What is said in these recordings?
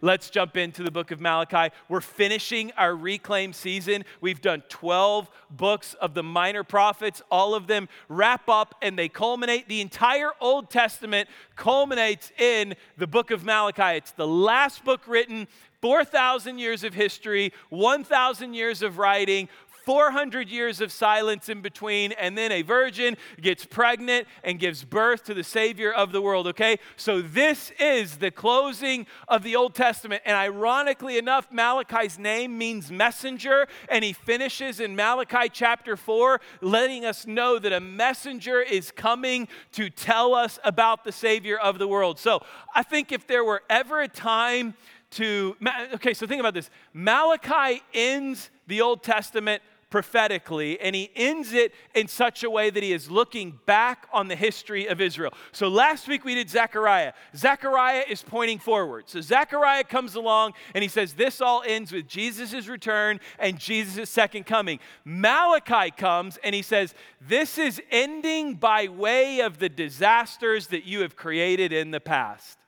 Let's jump into the book of Malachi. We're finishing our reclaim season. We've done 12 books of the minor prophets. All of them wrap up and they culminate. The entire Old Testament culminates in the book of Malachi. It's the last book written, 4,000 years of history, 1,000 years of writing, 400 years of silence in between, and then a virgin gets pregnant and gives birth to the Savior of the world, okay? So this is the closing of the Old Testament. And ironically enough, Malachi's name means messenger, and he finishes in Malachi chapter 4, letting us know that a messenger is coming to tell us about the Savior of the world. So I think if there were ever a time to, okay, so think about this Malachi ends the Old Testament prophetically, and he ends it in such a way that he is looking back on the history of Israel. So last week we did Zechariah. Zechariah is pointing forward. So Zechariah comes along and he says, This all ends with Jesus' return and Jesus' second coming. Malachi comes and he says, This is ending by way of the disasters that you have created in the past.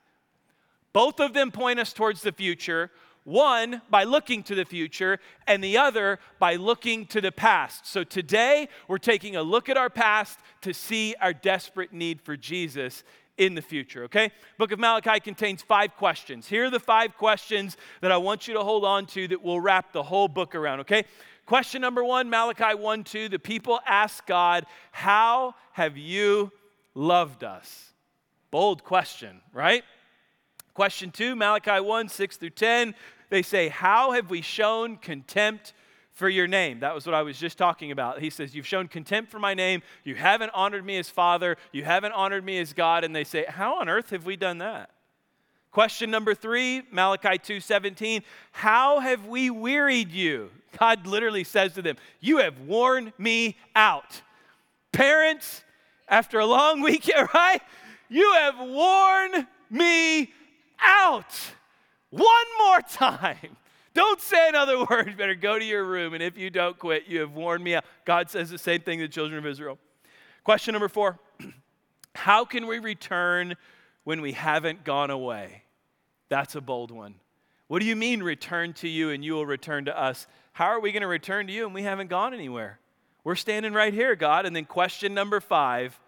Both of them point us towards the future one by looking to the future, and the other by looking to the past. So today, we're taking a look at our past to see our desperate need for Jesus in the future, okay? Book of Malachi contains five questions. Here are the five questions that I want you to hold on to that will wrap the whole book around, okay? Question number one, Malachi 1 2, the people ask God, How have you loved us? Bold question, right? Question two, Malachi 1 6 through 10. They say, How have we shown contempt for your name? That was what I was just talking about. He says, You've shown contempt for my name. You haven't honored me as Father. You haven't honored me as God. And they say, How on earth have we done that? Question number three, Malachi 2 17. How have we wearied you? God literally says to them, You have worn me out. Parents, after a long weekend, right? You have worn me out. One more time. Don't say another word. You better go to your room. And if you don't quit, you have warned me out. God says the same thing to the children of Israel. Question number four How can we return when we haven't gone away? That's a bold one. What do you mean, return to you and you will return to us? How are we going to return to you and we haven't gone anywhere? We're standing right here, God. And then question number five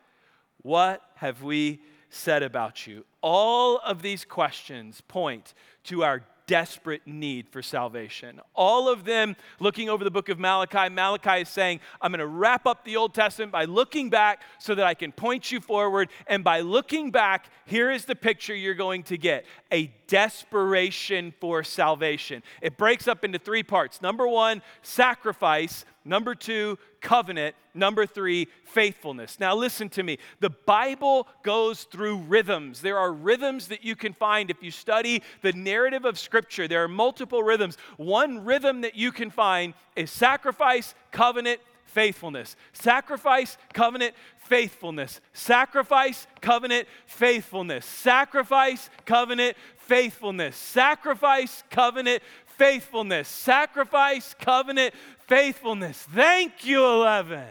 What have we said about you? All of these questions point to our desperate need for salvation. All of them looking over the book of Malachi, Malachi is saying, I'm going to wrap up the Old Testament by looking back so that I can point you forward. And by looking back, here is the picture you're going to get a desperation for salvation. It breaks up into three parts. Number one, sacrifice. Number two, covenant. Number three, faithfulness. Now, listen to me. The Bible goes through rhythms. There are rhythms that you can find if you study the narrative of Scripture. There are multiple rhythms. One rhythm that you can find is sacrifice, covenant, faithfulness. Sacrifice, covenant, faithfulness. Sacrifice, covenant, faithfulness. Sacrifice, covenant, faithfulness. Sacrifice, covenant, faithfulness. Sacrifice, covenant, faithfulness. Thank you, 11.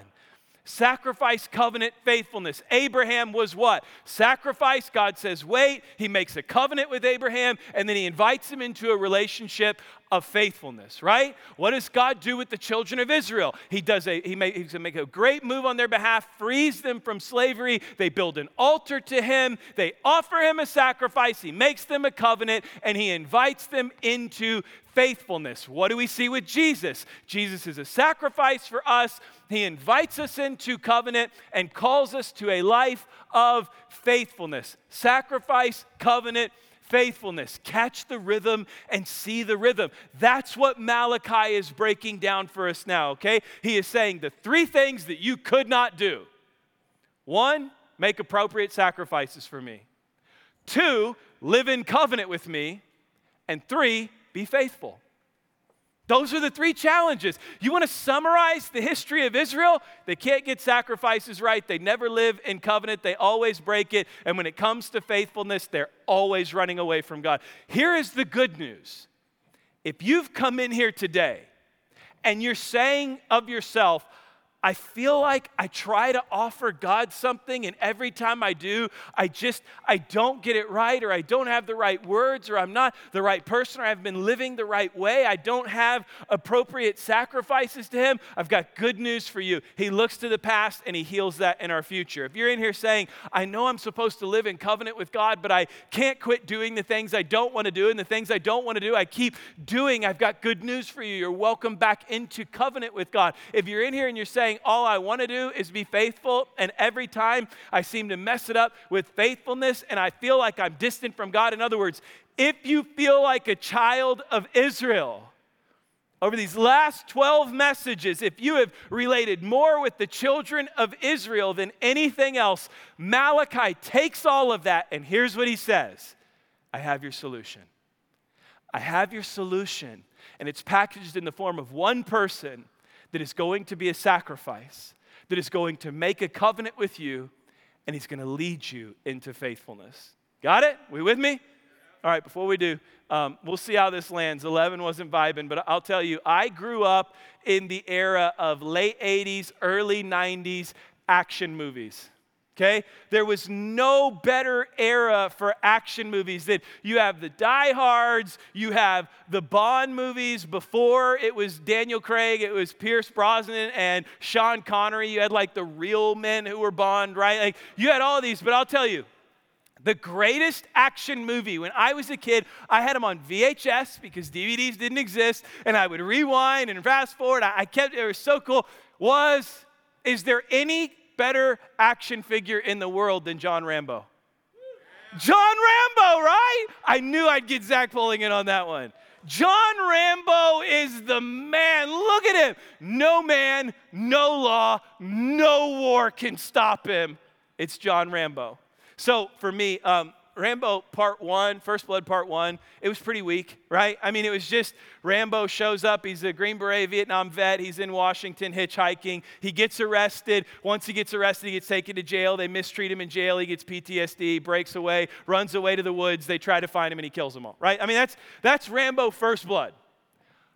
Sacrifice, covenant, faithfulness. Abraham was what? Sacrifice. God says, wait. He makes a covenant with Abraham, and then he invites him into a relationship of faithfulness, right? What does God do with the children of Israel? He does a he make, he's gonna make a great move on their behalf, frees them from slavery. They build an altar to him, they offer him a sacrifice, he makes them a covenant, and he invites them into faithfulness. What do we see with Jesus? Jesus is a sacrifice for us. He invites us into covenant and calls us to a life of faithfulness. Sacrifice, covenant, faithfulness. Catch the rhythm and see the rhythm. That's what Malachi is breaking down for us now, okay? He is saying the three things that you could not do one, make appropriate sacrifices for me, two, live in covenant with me, and three, be faithful. Those are the three challenges. You want to summarize the history of Israel? They can't get sacrifices right. They never live in covenant. They always break it. And when it comes to faithfulness, they're always running away from God. Here is the good news if you've come in here today and you're saying of yourself, I feel like I try to offer God something, and every time I do, I just I don't get it right, or I don't have the right words, or I'm not the right person, or I've been living the right way. I don't have appropriate sacrifices to Him. I've got good news for you. He looks to the past and He heals that in our future. If you're in here saying, I know I'm supposed to live in covenant with God, but I can't quit doing the things I don't want to do, and the things I don't want to do, I keep doing, I've got good news for you. You're welcome back into covenant with God. If you're in here and you're saying, saying all I want to do is be faithful, and every time I seem to mess it up with faithfulness and I feel like I'm distant from God. In other words, if you feel like a child of Israel, over these last 12 messages, if you have related more with the children of Israel than anything else, Malachi takes all of that and here's what he says I have your solution. I have your solution. And it's packaged in the form of one person that is going to be a sacrifice, that is going to make a covenant with you, and he's going to lead you into faithfulness. Got it? We with me? All right, before we do, um, we'll see how this lands. 11 wasn't vibing, but I'll tell you, I grew up in the era of late 80s, early 90s action movies okay? There was no better era for action movies than you have the Die Hards, you have the Bond movies before it was Daniel Craig, it was Pierce Brosnan and Sean Connery. You had like the real men who were Bond, right? Like you had all these, but I'll tell you, the greatest action movie when I was a kid, I had them on VHS because DVDs didn't exist, and I would rewind and fast forward. I kept it was so cool. Was is there any better action figure in the world than John Rambo? John Rambo, right? I knew I'd get Zach pulling in on that one. John Rambo is the man. Look at him. No man, no law, no war can stop him. It's John Rambo. So for me, um, Rambo Part One, First Blood Part One, it was pretty weak, right? I mean, it was just Rambo shows up. He's a Green Beret Vietnam vet. He's in Washington hitchhiking. He gets arrested. Once he gets arrested, he gets taken to jail. They mistreat him in jail. He gets PTSD, breaks away, runs away to the woods. They try to find him and he kills them all, right? I mean, that's, that's Rambo First Blood.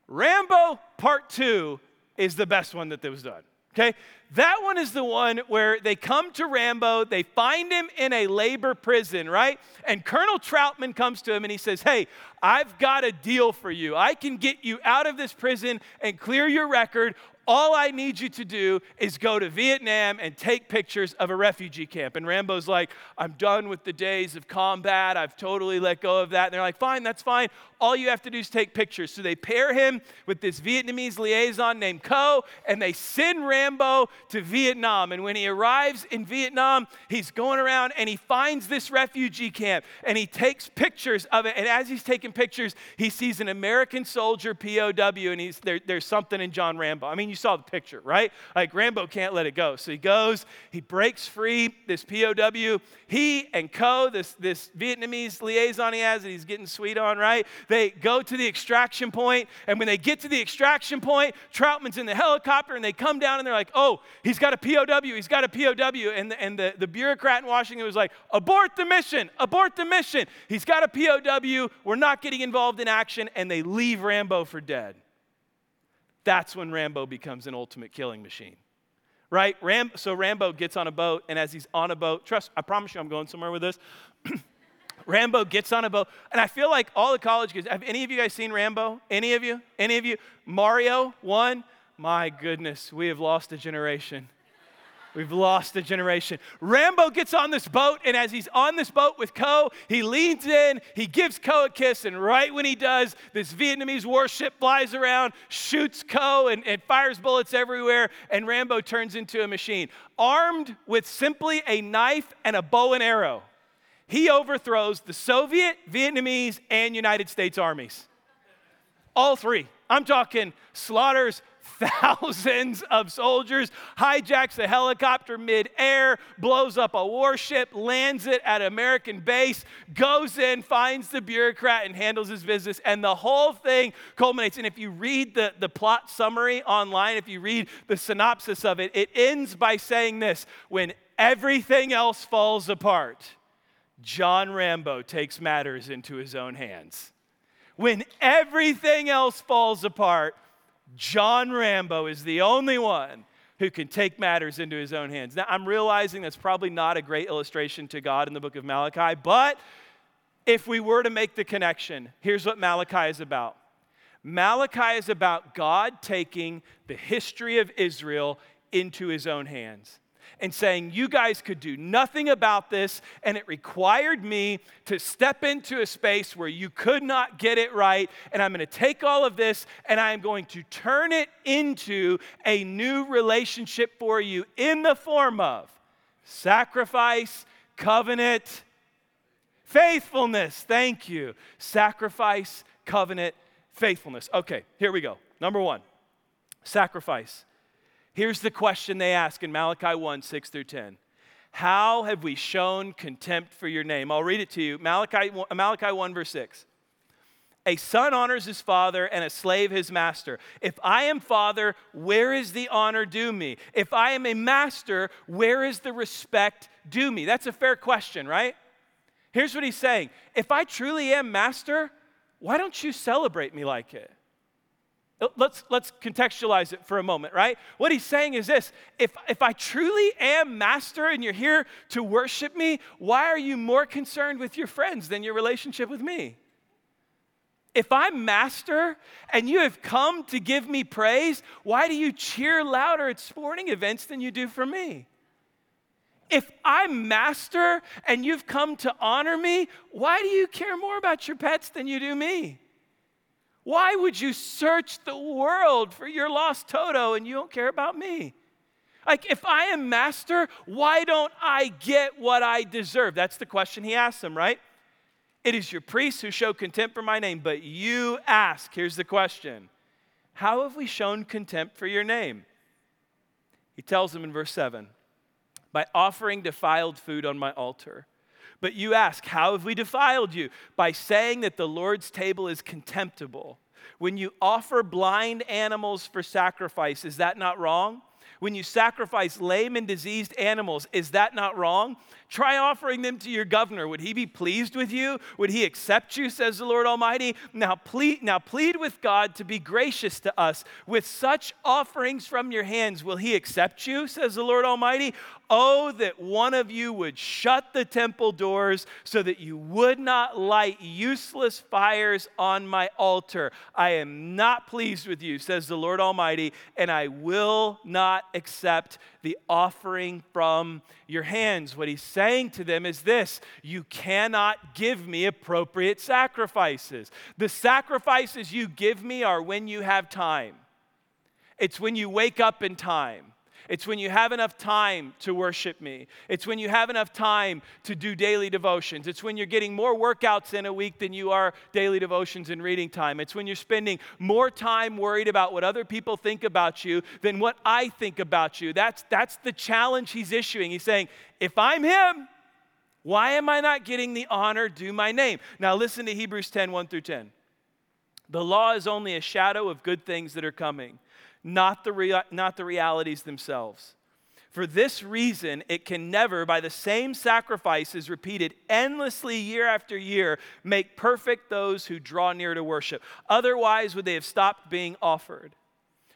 Rambo Part Two is the best one that was done. Okay? That one is the one where they come to Rambo, they find him in a labor prison, right? And Colonel Trautman comes to him and he says, Hey, I've got a deal for you. I can get you out of this prison and clear your record. All I need you to do is go to Vietnam and take pictures of a refugee camp. And Rambo's like, I'm done with the days of combat. I've totally let go of that. And they're like, fine, that's fine. All you have to do is take pictures. So they pair him with this Vietnamese liaison named Co, and they send Rambo to Vietnam. And when he arrives in Vietnam, he's going around and he finds this refugee camp and he takes pictures of it. And as he's taking pictures, he sees an American soldier POW, and he's, there, there's something in John Rambo. I mean, you saw the picture, right? Like Rambo can't let it go. So he goes, he breaks free this POW. He and Co, this, this Vietnamese liaison he has that he's getting sweet on, right? They go to the extraction point, and when they get to the extraction point, Trautman's in the helicopter, and they come down and they're like, oh, he's got a POW, he's got a POW. And the, and the, the bureaucrat in Washington was like, abort the mission, abort the mission. He's got a POW, we're not getting involved in action, and they leave Rambo for dead. That's when Rambo becomes an ultimate killing machine right? Ram, so Rambo gets on a boat, and as he's on a boat, trust, I promise you I'm going somewhere with this. Rambo gets on a boat, and I feel like all the college kids, have any of you guys seen Rambo? Any of you? Any of you? Mario, one? My goodness, we have lost a generation. We've lost a generation. Rambo gets on this boat, and as he's on this boat with Co, he leans in, he gives Co a kiss, and right when he does, this Vietnamese warship flies around, shoots Co, and, and fires bullets everywhere, and Rambo turns into a machine. Armed with simply a knife and a bow and arrow, he overthrows the Soviet, Vietnamese, and United States armies. All three. I'm talking slaughters thousands of soldiers, hijacks a helicopter midair, blows up a warship, lands it at American base, goes in, finds the bureaucrat, and handles his business. And the whole thing culminates. And if you read the, the plot summary online, if you read the synopsis of it, it ends by saying this when everything else falls apart, John Rambo takes matters into his own hands. When everything else falls apart, John Rambo is the only one who can take matters into his own hands. Now, I'm realizing that's probably not a great illustration to God in the book of Malachi, but if we were to make the connection, here's what Malachi is about Malachi is about God taking the history of Israel into his own hands and saying, You guys could do nothing about this, and it required me to step into a space where you could not get it right. And I'm going to take all of this and I'm going to turn it into a new relationship for you in the form of sacrifice, covenant, faithfulness. Thank you. Sacrifice, covenant, faithfulness. Okay, here we go. Number one sacrifice. Here's the question they ask in Malachi 1 6 through 10. How have we shown contempt for your name? I'll read it to you. Malachi, Malachi 1, verse 6. A son honors his father and a slave his master. If I am father, where is the honor due me? If I am a master, where is the respect due me? That's a fair question, right? Here's what he's saying If I truly am master, why don't you celebrate me like it? Uh, let's, let's contextualize it for a moment, right? What he's saying is this if, if I truly am master and you're here to worship me, why are you more concerned with your friends than your relationship with me? If I'm master and you have come to give me praise, why do you cheer louder at sporting events than you do for me? If I'm master and you've come to honor me, why do you care more about your pets than you do me? Why would you search the world for your lost Toto and you don't care about me? Like, if I am master, why don't I get what I deserve? That's the question he asks them, right? It is your priests who show contempt for my name, but you ask. Here's the question How have we shown contempt for your name? He tells them in verse 7 by offering defiled food on my altar. But you ask, How have we defiled you? By saying that the Lord's table is contemptible. When you offer blind animals for sacrifice, is that not wrong? When you sacrifice lame and diseased animals, is that not wrong? Try offering them to your governor. Would he be pleased with you? Would he accept you, says the Lord Almighty? Now plead, now plead with God to be gracious to us. With such offerings from your hands, will he accept you, says the Lord Almighty? Oh, that one of you would shut the temple doors so that you would not light useless fires on my altar. I am not pleased with you, says the Lord Almighty, and I will not accept the offering from your hands. What he's saying to them is this You cannot give me appropriate sacrifices. The sacrifices you give me are when you have time, it's when you wake up in time. It's when you have enough time to worship me. It's when you have enough time to do daily devotions. It's when you're getting more workouts in a week than you are daily devotions and reading time. It's when you're spending more time worried about what other people think about you than what I think about you. That's, that's the challenge he's issuing. He's saying, if I'm him, why am I not getting the honor due my name? Now listen to Hebrews 10 1 through 10. The law is only a shadow of good things that are coming not the, rea- not the realities themselves. For this reason, it can never, by the same sacrifices repeated endlessly year after year, make perfect those who draw near to worship. Otherwise, would they have stopped being offered?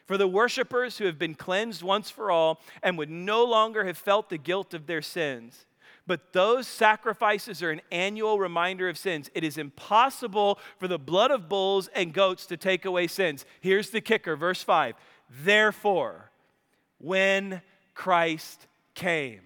For the worshippers who have been cleansed once for all and would no longer have felt the guilt of their sins. But those sacrifices are an annual reminder of sins. It is impossible for the blood of bulls and goats to take away sins. Here's the kicker, verse 5. Therefore, when Christ came,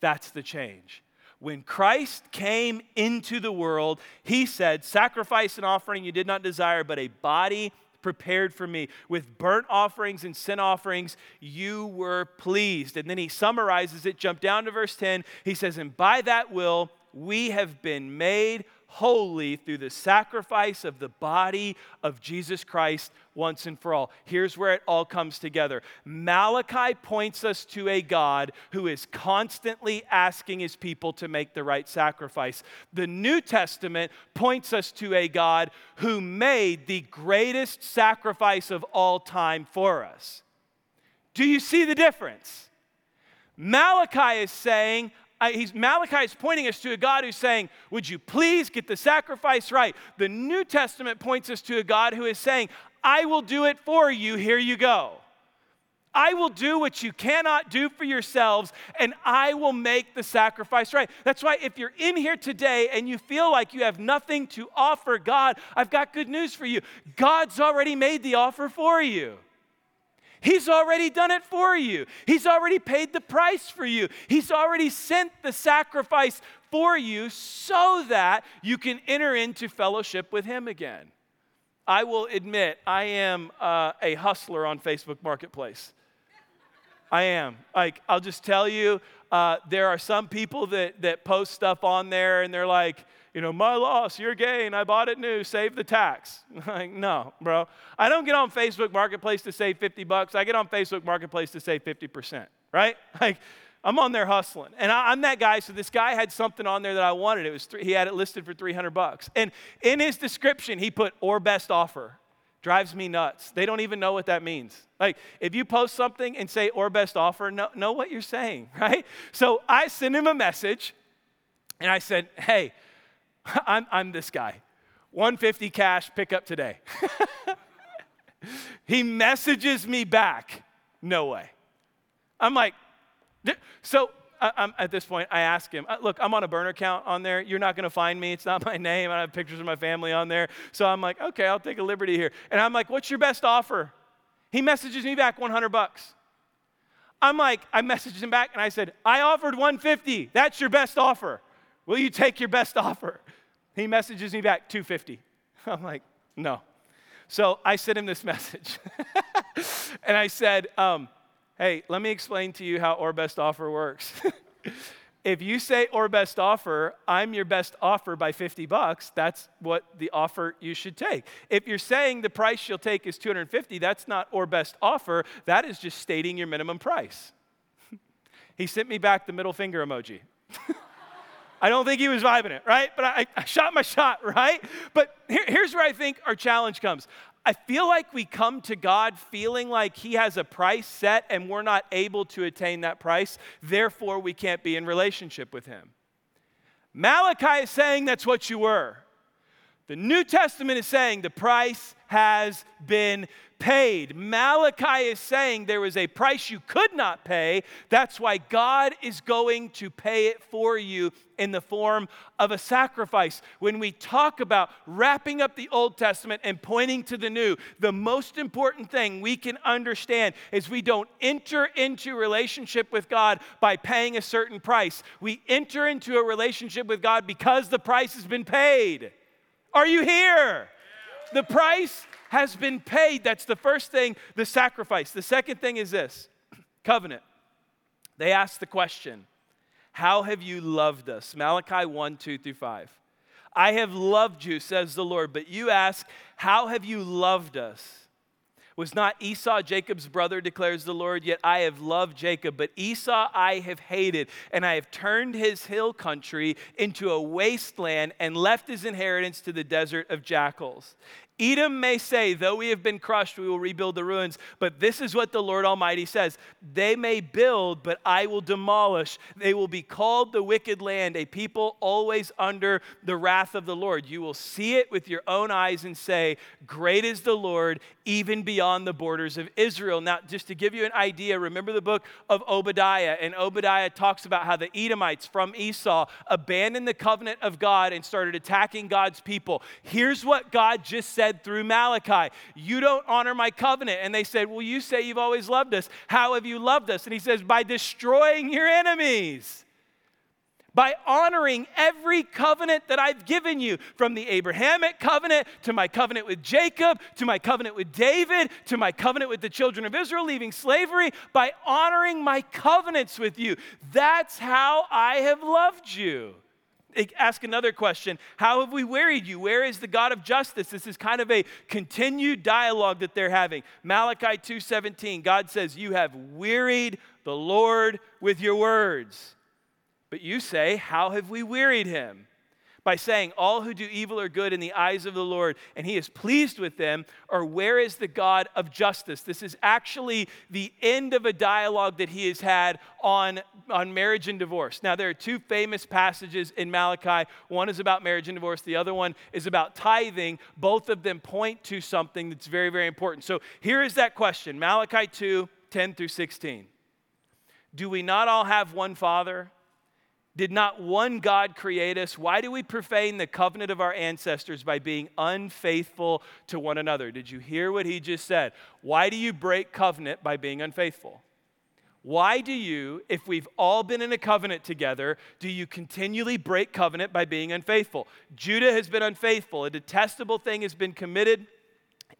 that's the change. When Christ came into the world, he said, Sacrifice and offering you did not desire, but a body prepared for me. With burnt offerings and sin offerings, you were pleased. And then he summarizes it. Jump down to verse 10. He says, And by that will we have been made holy through the sacrifice of the body of Jesus Christ once and for all. Here's where it all comes together. Malachi points us to a God who is constantly asking his people to make the right sacrifice. The New Testament points us to a God who made the greatest sacrifice of all time for us. Do you see the difference? Malachi is saying, he's, Malachi is pointing us to a God who's saying, Would you please get the sacrifice right? The New Testament points us to a God who is saying, I will do it for you. Here you go. I will do what you cannot do for yourselves, and I will make the sacrifice right. That's why, if you're in here today and you feel like you have nothing to offer God, I've got good news for you. God's already made the offer for you. He's already done it for you. He's already paid the price for you. He's already sent the sacrifice for you so that you can enter into fellowship with Him again. I will admit, I am uh, a hustler on Facebook Marketplace. I am. Like, I'll just tell you, uh, there are some people that, that post stuff on there and they're like, you know, my loss, your gain, I bought it new, save the tax. like, no, bro. I don't get on Facebook Marketplace to save 50 bucks. I get on Facebook Marketplace to save 50%, right? Like, I'm on there hustling. And I, am that guy. So this guy had something on there that I wanted. It was he had it listed for 300 bucks. And in his description, he put or best offer. Drives me nuts. They don't even know what that means. Like if you post something and say or best offer, know, know what you're saying, right? So I sent him a message and I said, hey, I'm, I'm this guy. 150 cash, pick up today. he messages me back, no way. I'm like, so I'm at this point, I ask him, uh, look, I'm on a burner account on there. You're not going to find me. It's not my name. I have pictures of my family on there. So I'm like, okay, I'll take a liberty here. And I'm like, what's your best offer? He messages me back 100 bucks. I'm like, I messaged him back and I said, I offered 150. That's your best offer. Will you take your best offer? He messages me back 250. I'm like, no. So I sent him this message. and I said, um, Hey, let me explain to you how or best offer works. if you say or best offer, I'm your best offer by 50 bucks, that's what the offer you should take. If you're saying the price you'll take is 250, that's not or best offer, that is just stating your minimum price. he sent me back the middle finger emoji. I don't think he was vibing it, right? But I, I shot my shot, right? But here, here's where I think our challenge comes. I feel like we come to God feeling like He has a price set and we're not able to attain that price. Therefore, we can't be in relationship with Him. Malachi is saying that's what you were. The New Testament is saying the price has been paid. Malachi is saying there was a price you could not pay. That's why God is going to pay it for you in the form of a sacrifice. When we talk about wrapping up the Old Testament and pointing to the new, the most important thing we can understand is we don't enter into relationship with God by paying a certain price. We enter into a relationship with God because the price has been paid. Are you here? The price has been paid. That's the first thing, the sacrifice. The second thing is this covenant. They ask the question, How have you loved us? Malachi 1 2 through 5. I have loved you, says the Lord, but you ask, How have you loved us? Was not Esau Jacob's brother, declares the Lord? Yet I have loved Jacob, but Esau I have hated, and I have turned his hill country into a wasteland and left his inheritance to the desert of jackals. Edom may say, Though we have been crushed, we will rebuild the ruins. But this is what the Lord Almighty says They may build, but I will demolish. They will be called the wicked land, a people always under the wrath of the Lord. You will see it with your own eyes and say, Great is the Lord, even beyond the borders of Israel. Now, just to give you an idea, remember the book of Obadiah, and Obadiah talks about how the Edomites from Esau abandoned the covenant of God and started attacking God's people. Here's what God just said said through Malachi, You don't honor my covenant. And they said, Well, you say you've always loved us. How have you loved us? And he says, By destroying your enemies by honoring every covenant that I've given you, from the Abrahamic covenant to my covenant with Jacob, to my covenant with David, to my covenant with the children of Israel leaving slavery, by honoring my covenants with you. That's how I have loved you ask another question How have we wearied you? Where is the God of justice? This is kind of a continued dialogue that they're having. Malachi 2:17, God says, You have wearied the Lord with your words. But you say, How have we wearied him? By saying, All who do evil are good in the eyes of the Lord, and he is pleased with them, or where is the God of justice? This is actually the end of a dialogue that he has had on, on marriage and divorce. Now, there are two famous passages in Malachi. One is about marriage and divorce, the other one is about tithing. Both of them point to something that's very, very important. So here is that question Malachi 2 10 through 16. Do we not all have one Father? Did not one God create us? Why do we profane the covenant of our ancestors by being unfaithful to one another? Did you hear what he just said? Why do you break covenant by being unfaithful? Why do you, if we've all been in a covenant together, do you continually break covenant by being unfaithful? Judah has been unfaithful. A detestable thing has been committed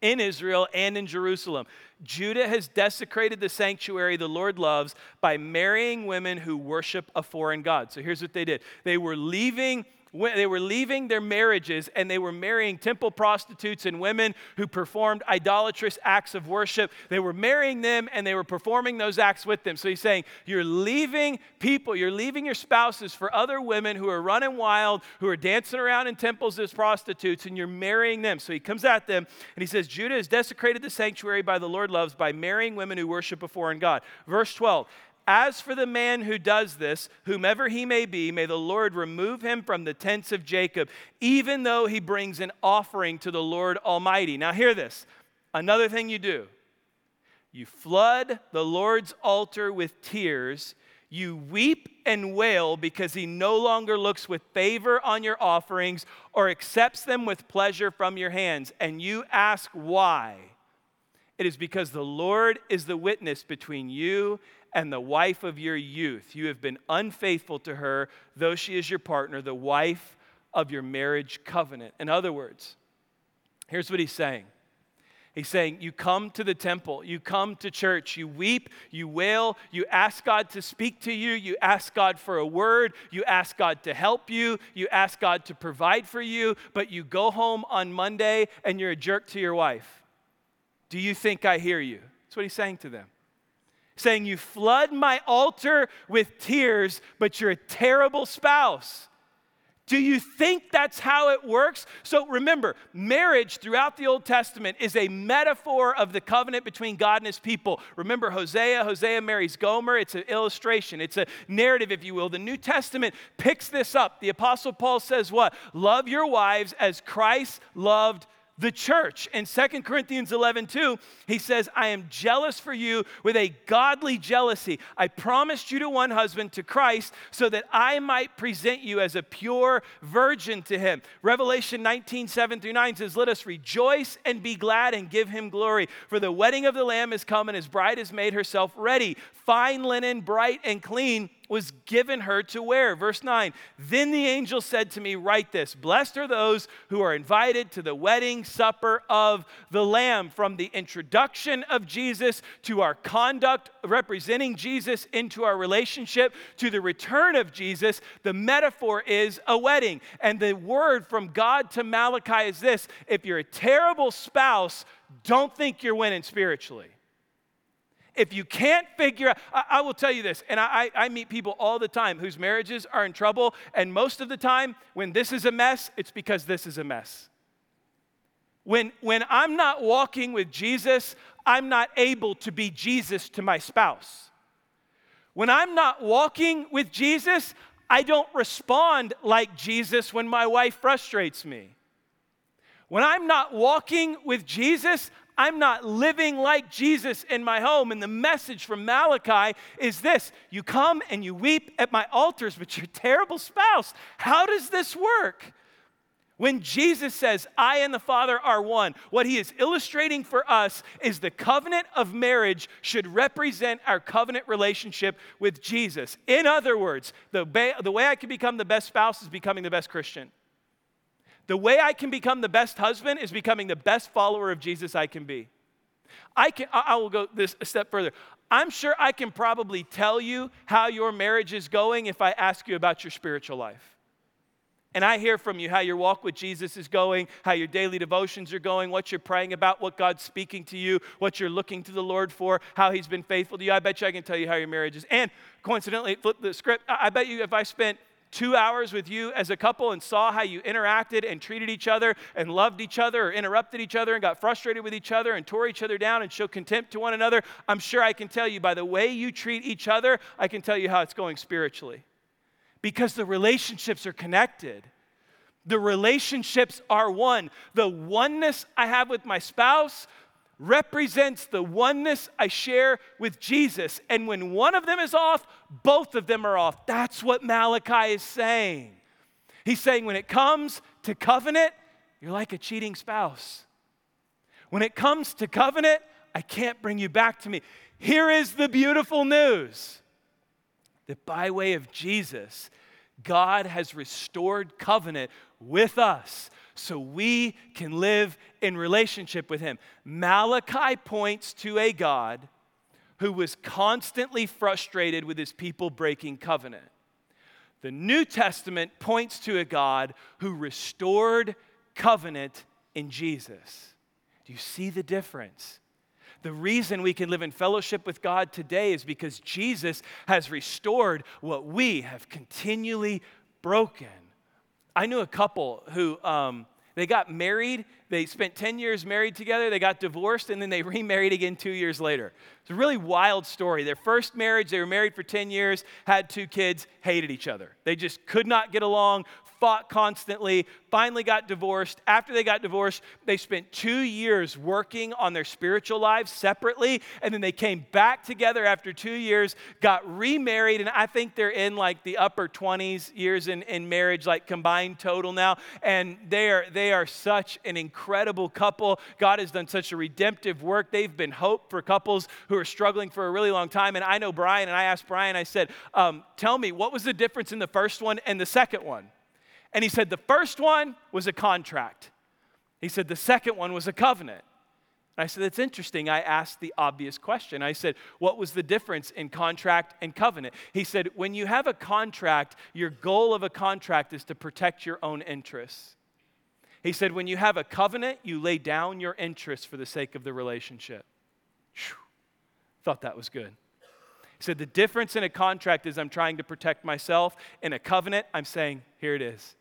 in Israel and in Jerusalem. Judah has desecrated the sanctuary the Lord loves by marrying women who worship a foreign God. So here's what they did they were leaving they were leaving their marriages and they were marrying temple prostitutes and women who performed idolatrous acts of worship. They were marrying them and they were performing those acts with them. So he's saying, You're leaving people, you're leaving your spouses for other women who are running wild, who are dancing around in temples as prostitutes, and you're marrying them. So he comes at them and he says, Judah has desecrated the sanctuary by the Lord loves by marrying women who worship a foreign God. Verse 12. As for the man who does this, whomever he may be, may the Lord remove him from the tents of Jacob, even though he brings an offering to the Lord Almighty. Now, hear this another thing you do you flood the Lord's altar with tears. You weep and wail because he no longer looks with favor on your offerings or accepts them with pleasure from your hands. And you ask why. It is because the Lord is the witness between you and the wife of your youth. You have been unfaithful to her, though she is your partner, the wife of your marriage covenant. In other words, here's what he's saying. He's saying, You come to the temple, you come to church, you weep, you wail, you ask God to speak to you, you ask God for a word, you ask God to help you, you ask God to provide for you, but you go home on Monday and you're a jerk to your wife. Do you think I hear you? That's what he's saying to them saying, You flood my altar with tears, but you're a terrible spouse. Do you think that's how it works? So remember, marriage throughout the Old Testament is a metaphor of the covenant between God and his people. Remember Hosea, Hosea marries Gomer. It's an illustration, it's a narrative, if you will. The New Testament picks this up. The Apostle Paul says, What? Love your wives as Christ loved the church. In 2 Corinthians 11, 2, he says, I am jealous for you with a godly jealousy. I promised you to one husband, to Christ, so that I might present you as a pure virgin to him. Revelation 19, 7 through 9 says, Let us rejoice and be glad and give him glory. For the wedding of the Lamb is come, and his bride has made herself ready. Fine linen, bright and clean was given her to wear. Verse 9 Then the angel said to me, Write this Blessed are those who are invited to the wedding supper of the Lamb. From the introduction of Jesus to our conduct representing Jesus into our relationship to the return of Jesus, the metaphor is a wedding. And the word from God to Malachi is this if you're a terrible spouse, don't think you're winning spiritually. If you can't figure out, I, I will tell you this, and I, I meet people all the time whose marriages are in trouble, and most of the time, when this is a mess, it's because this is a mess. When, when I'm not walking with Jesus, I'm not able to be Jesus to my spouse. When I'm not walking with Jesus, I don't respond like Jesus when my wife frustrates me. When I'm not walking with Jesus, I'm not living like Jesus in my home. And the message from Malachi is this You come and you weep at my altars, but you're terrible spouse. How does this work? When Jesus says, I and the Father are one, what he is illustrating for us is the covenant of marriage should represent our covenant relationship with Jesus. In other words, the, ba- the way I can become the best spouse is becoming the best Christian. The way I can become the best husband is becoming the best follower of Jesus I can be. I can I will go this a step further. I'm sure I can probably tell you how your marriage is going if I ask you about your spiritual life. And I hear from you how your walk with Jesus is going, how your daily devotions are going, what you're praying about, what God's speaking to you, what you're looking to the Lord for, how He's been faithful to you. I bet you I can tell you how your marriage is. And coincidentally, flip the script. I bet you if I spent two hours with you as a couple and saw how you interacted and treated each other and loved each other or interrupted each other and got frustrated with each other and tore each other down and showed contempt to one another, I'm sure I can tell you by the way you treat each other, I can tell you how it's going spiritually. Because the relationships are connected. The relationships are one. The oneness I have with my spouse represents the oneness I share with Jesus. And when one of them is off, both of them are off. That's what Malachi is saying. He's saying when it comes to covenant, you're like a cheating spouse. When it comes to covenant, I can't bring you back to me. Here is the beautiful news that by way of Jesus, God has restored covenant with us so we can live in relationship with Him. Malachi points to a God who was constantly frustrated with his people breaking covenant. The New Testament points to a God who restored covenant in Jesus. Do you see the difference? The reason we can live in fellowship with God today is because Jesus has restored what we have continually broken. I knew a couple who um, they got married. They spent 10 years married together. They got divorced, and then they remarried again two years later. It's a really wild story. Their first marriage, they were married for 10 years, had two kids, hated each other. They just could not get along, fought constantly, finally got divorced. After they got divorced, they spent two years working on their spiritual lives separately, and then they came back together after two years, got remarried, and I think they're in like the upper 20s years in, in marriage, like combined total now. And they are, they are such an incredible couple. God has done such a redemptive work. They've been hope for couples who are struggling for a really long time. And I know Brian, and I asked Brian, I said, um, Tell me, what was the difference in the first one and the second one? And he said the first one was a contract. He said the second one was a covenant. And I said, That's interesting. I asked the obvious question. I said, What was the difference in contract and covenant? He said, When you have a contract, your goal of a contract is to protect your own interests. He said, When you have a covenant, you lay down your interests for the sake of the relationship. Whew. Thought that was good. He said, The difference in a contract is I'm trying to protect myself. In a covenant, I'm saying, Here it is.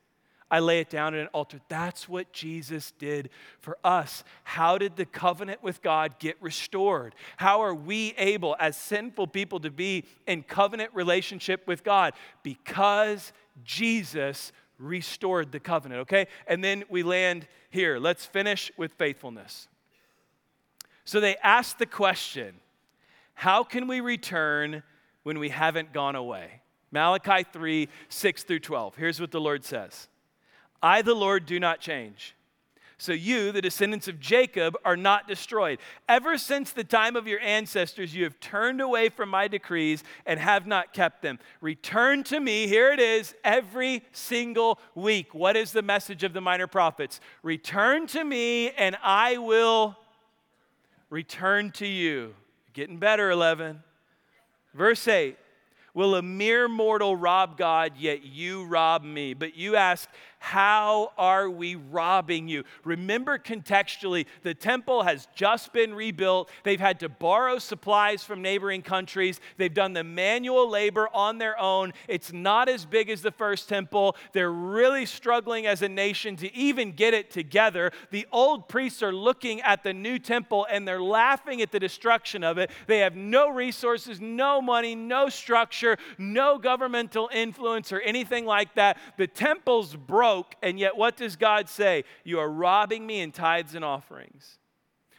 I lay it down at an altar. That's what Jesus did for us. How did the covenant with God get restored? How are we able, as sinful people, to be in covenant relationship with God? Because Jesus restored the covenant, okay? And then we land here. Let's finish with faithfulness. So they asked the question how can we return when we haven't gone away? Malachi 3 6 through 12. Here's what the Lord says. I, the Lord, do not change. So you, the descendants of Jacob, are not destroyed. Ever since the time of your ancestors, you have turned away from my decrees and have not kept them. Return to me, here it is, every single week. What is the message of the minor prophets? Return to me, and I will return to you. Getting better, 11. Verse 8 Will a mere mortal rob God, yet you rob me? But you ask, how are we robbing you? Remember contextually, the temple has just been rebuilt. They've had to borrow supplies from neighboring countries. They've done the manual labor on their own. It's not as big as the first temple. They're really struggling as a nation to even get it together. The old priests are looking at the new temple and they're laughing at the destruction of it. They have no resources, no money, no structure, no governmental influence or anything like that. The temple's broke broke, and yet what does God say? You are robbing me in tithes and offerings.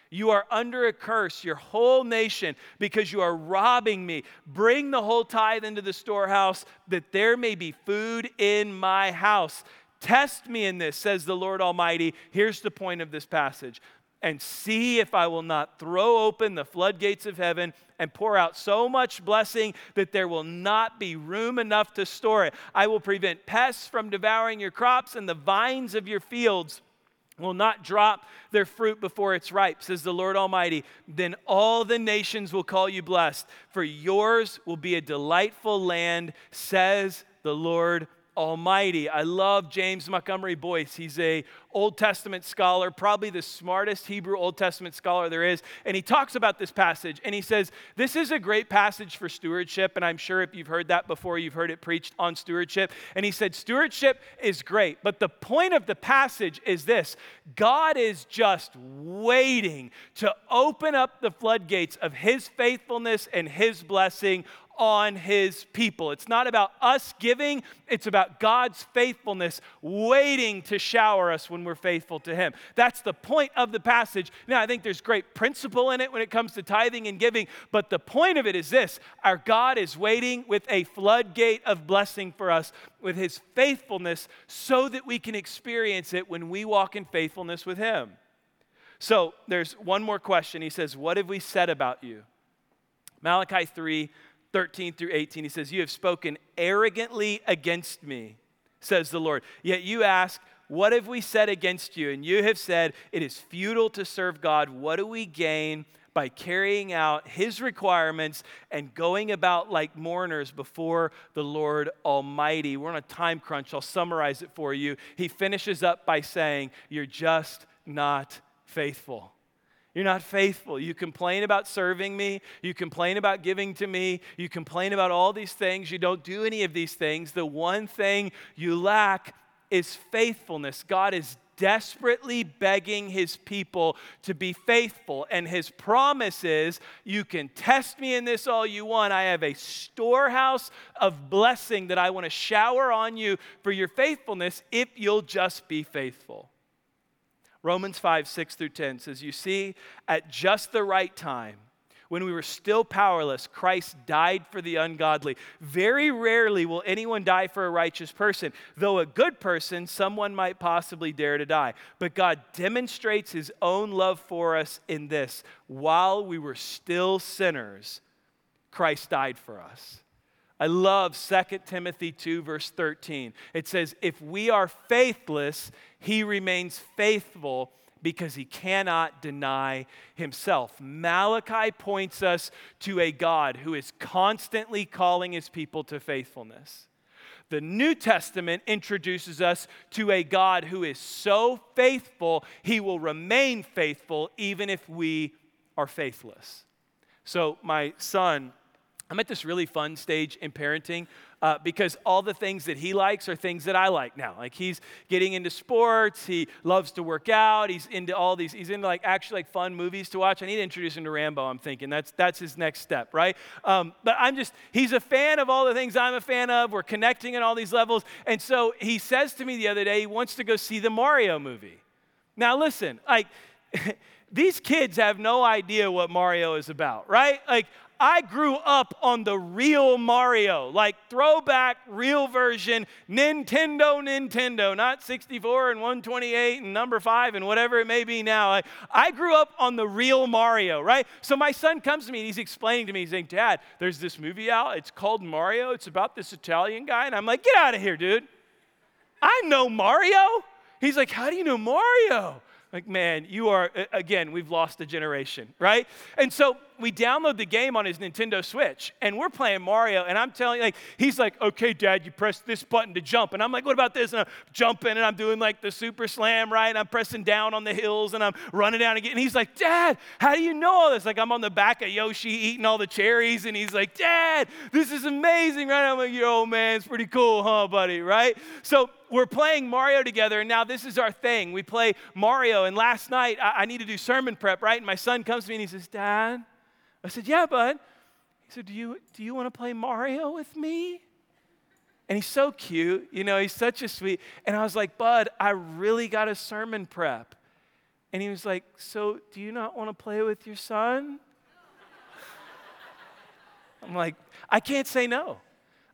You are under a curse, your whole nation, because you are robbing me. Bring the whole tithe into the storehouse, that there may be food in my house. Test me in this, says the Lord Almighty. Here's the point of this passage and see if I will not throw open the floodgates of heaven and pour out so much blessing that there will not be room enough to store it. I will prevent pests from devouring your crops, and the vines of your fields will not drop their fruit before it's ripe, says the Lord Almighty. Then all the nations will call you blessed, for yours will be a delightful land, says the Lord Almighty. I love James Montgomery Boice. He's a Old Testament scholar, probably the smartest Hebrew Old Testament scholar there is. And he talks about this passage and he says, This is a great passage for stewardship. And I'm sure if you've heard that before, you've heard it preached on stewardship. And he said, Stewardship is great. But the point of the passage is this God is just waiting to open up the floodgates of his faithfulness and his blessing on his people. It's not about us giving, it's about God's faithfulness waiting to shower us when we're faithful to him. That's the point of the passage. Now, I think there's great principle in it when it comes to tithing and giving, but the point of it is this our God is waiting with a floodgate of blessing for us with his faithfulness so that we can experience it when we walk in faithfulness with him. So there's one more question. He says, What have we said about you? Malachi 3 13 through 18, he says, You have spoken arrogantly against me, says the Lord. Yet you ask, What have we said against you? And you have said, It is futile to serve God. What do we gain? By carrying out his requirements and going about like mourners before the Lord Almighty. We're on a time crunch. I'll summarize it for you. He finishes up by saying, You're just not faithful. You're not faithful. You complain about serving me. You complain about giving to me. You complain about all these things. You don't do any of these things. The one thing you lack is faithfulness. God is desperately begging his people to be faithful. And his promise is you can test me in this all you want. I have a storehouse of blessing that I want to shower on you for your faithfulness if you'll just be faithful. Romans 5, 6 through 10 says, You see, at just the right time, when we were still powerless, Christ died for the ungodly. Very rarely will anyone die for a righteous person, though a good person, someone might possibly dare to die. But God demonstrates his own love for us in this while we were still sinners, Christ died for us. I love 2 Timothy 2, verse 13. It says, If we are faithless, he remains faithful because he cannot deny himself. Malachi points us to a God who is constantly calling his people to faithfulness. The New Testament introduces us to a God who is so faithful, he will remain faithful even if we are faithless. So, my son, I'm at this really fun stage in parenting uh, because all the things that he likes are things that I like now. Like he's getting into sports, he loves to work out, he's into all these, he's into like actually like fun movies to watch. I need to introduce him to Rambo, I'm thinking. That's, that's his next step, right? Um, but I'm just, he's a fan of all the things I'm a fan of. We're connecting on all these levels. And so he says to me the other day, he wants to go see the Mario movie. Now listen, like, these kids have no idea what Mario is about, right? Like, I grew up on the real Mario, like throwback, real version, Nintendo, Nintendo, not 64 and 128 and number five and whatever it may be now. I, I grew up on the real Mario, right? So my son comes to me and he's explaining to me, he's saying, Dad, there's this movie out. It's called Mario. It's about this Italian guy. And I'm like, Get out of here, dude. I know Mario. He's like, How do you know Mario? Like, man, you are, again, we've lost a generation, right? And so we download the game on his Nintendo Switch and we're playing Mario. And I'm telling you, like, he's like, okay, dad, you press this button to jump. And I'm like, what about this? And I'm jumping and I'm doing like the super slam, right? And I'm pressing down on the hills and I'm running down again. And he's like, dad, how do you know all this? Like, I'm on the back of Yoshi eating all the cherries. And he's like, dad, this is amazing, right? I'm like, yo, man, it's pretty cool, huh, buddy, right? So we're playing Mario together, and now this is our thing. We play Mario, and last night I, I, need to do sermon prep, right? And my son comes to me and he says, Dad, I said, Yeah, bud. He said, Do you, do you want to play Mario with me? And he's so cute, you know, he's such a sweet. And I was like, Bud, I really got a sermon prep. And he was like, So do you not want to play with your son? I'm like, I can't say no.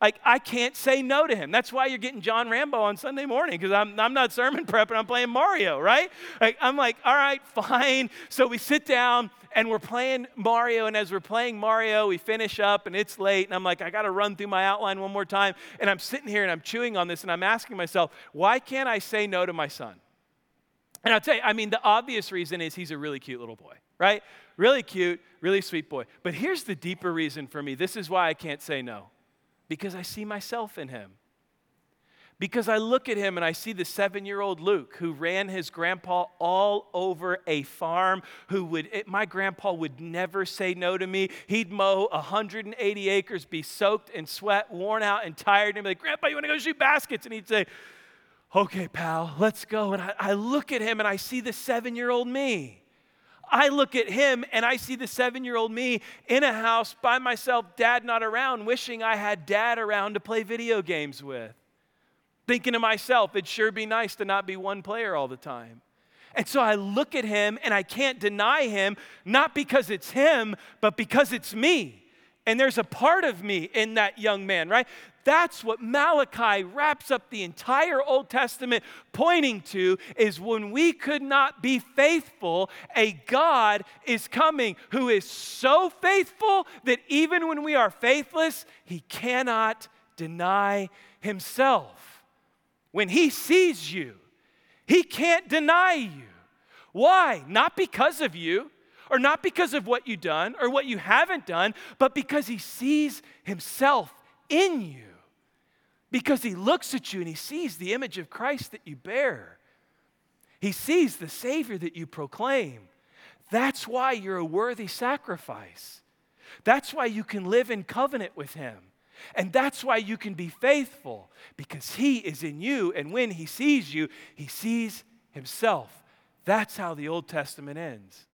Like, I can't say no to him. That's why you're getting John Rambo on Sunday morning, because I'm, I'm not sermon prepping, I'm playing Mario, right? Like, I'm like, all right, fine. So we sit down and we're playing Mario. And as we're playing Mario, we finish up and it's late. And I'm like, I got to run through my outline one more time. And I'm sitting here and I'm chewing on this and I'm asking myself, why can't I say no to my son? And I'll tell you, I mean, the obvious reason is he's a really cute little boy, right? Really cute, really sweet boy. But here's the deeper reason for me this is why I can't say no because I see myself in him. Because I look at him and I see the seven year old Luke who ran his grandpa all over a farm, who would, it, my grandpa would never say no to me. He'd mow 180 acres, be soaked in sweat, worn out and tired, and be like, Grandpa, you wanna go shoot baskets? And he'd say, Okay, pal, let's go. And I, I look at him and I see the seven year old me. I look at him and I see the seven year old me in a house by myself, dad not around, wishing I had dad around to play video games with. Thinking to myself, it'd sure be nice to not be one player all the time. And so I look at him and I can't deny him, not because it's him, but because it's me. And there's a part of me in that young man, right? That's what Malachi wraps up the entire Old Testament pointing to is when we could not be faithful, a God is coming who is so faithful that even when we are faithless, he cannot deny himself. When he sees you, he can't deny you. Why? Not because of you or not because of what you've done or what you haven't done, but because he sees himself in you. Because he looks at you and he sees the image of Christ that you bear. He sees the Savior that you proclaim. That's why you're a worthy sacrifice. That's why you can live in covenant with him. And that's why you can be faithful because he is in you. And when he sees you, he sees himself. That's how the Old Testament ends.